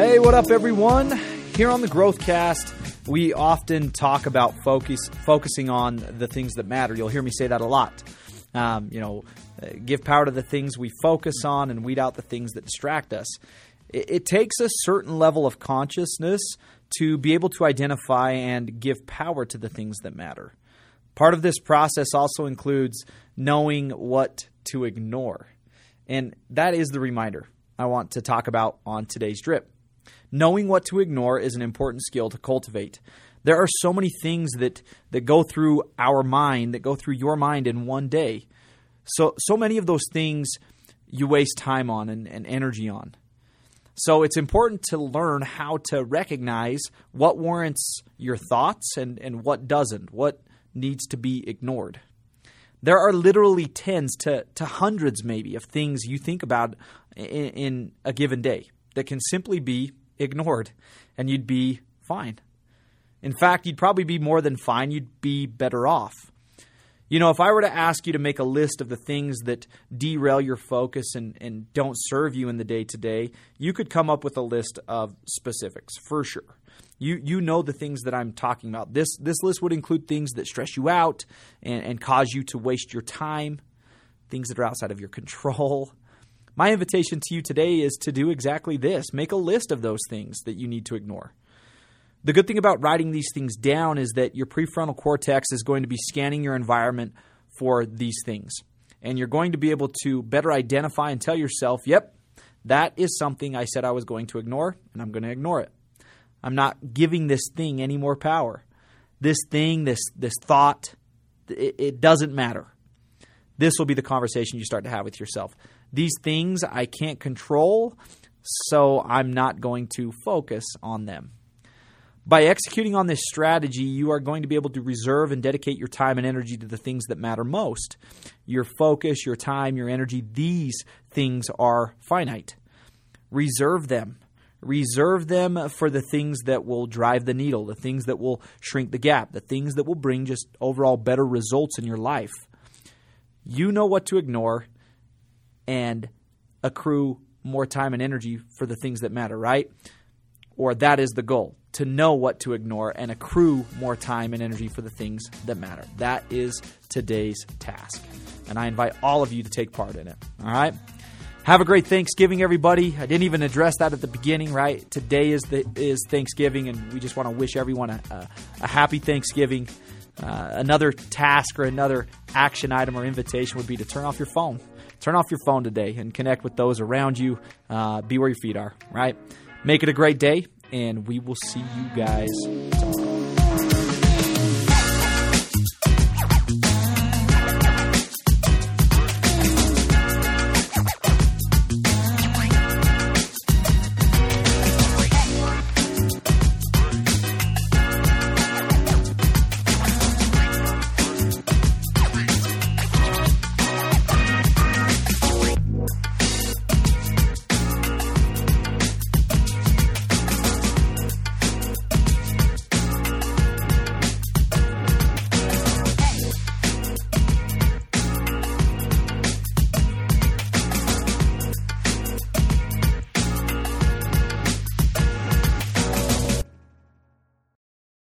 what up, everyone? Here on the Growthcast, we often talk about focus, focusing on the things that matter. You'll hear me say that a lot. Um, you know, uh, give power to the things we focus on and weed out the things that distract us. It, it takes a certain level of consciousness to be able to identify and give power to the things that matter. Part of this process also includes knowing what to ignore. And that is the reminder I want to talk about on today's drip. Knowing what to ignore is an important skill to cultivate. There are so many things that, that go through our mind, that go through your mind in one day. So, so many of those things you waste time on and, and energy on. So it's important to learn how to recognize what warrants your thoughts and, and what doesn't, what needs to be ignored. There are literally tens to, to hundreds, maybe, of things you think about in, in a given day that can simply be ignored, and you'd be fine. In fact, you'd probably be more than fine, you'd be better off. You know, if I were to ask you to make a list of the things that derail your focus and, and don't serve you in the day to day, you could come up with a list of specifics for sure. You, you know the things that I'm talking about. This, this list would include things that stress you out and, and cause you to waste your time, things that are outside of your control. My invitation to you today is to do exactly this make a list of those things that you need to ignore. The good thing about writing these things down is that your prefrontal cortex is going to be scanning your environment for these things. And you're going to be able to better identify and tell yourself, yep, that is something I said I was going to ignore, and I'm going to ignore it. I'm not giving this thing any more power. This thing, this, this thought, it, it doesn't matter. This will be the conversation you start to have with yourself. These things I can't control, so I'm not going to focus on them. By executing on this strategy, you are going to be able to reserve and dedicate your time and energy to the things that matter most. Your focus, your time, your energy, these things are finite. Reserve them. Reserve them for the things that will drive the needle, the things that will shrink the gap, the things that will bring just overall better results in your life. You know what to ignore and accrue more time and energy for the things that matter, right? Or that is the goal to know what to ignore and accrue more time and energy for the things that matter. That is today's task. And I invite all of you to take part in it. All right? Have a great Thanksgiving, everybody. I didn't even address that at the beginning, right? Today is the is Thanksgiving, and we just want to wish everyone a, a, a happy Thanksgiving. Uh, another task or another action item or invitation would be to turn off your phone. Turn off your phone today and connect with those around you. Uh, be where your feet are, right? Make it a great day, and we will see you guys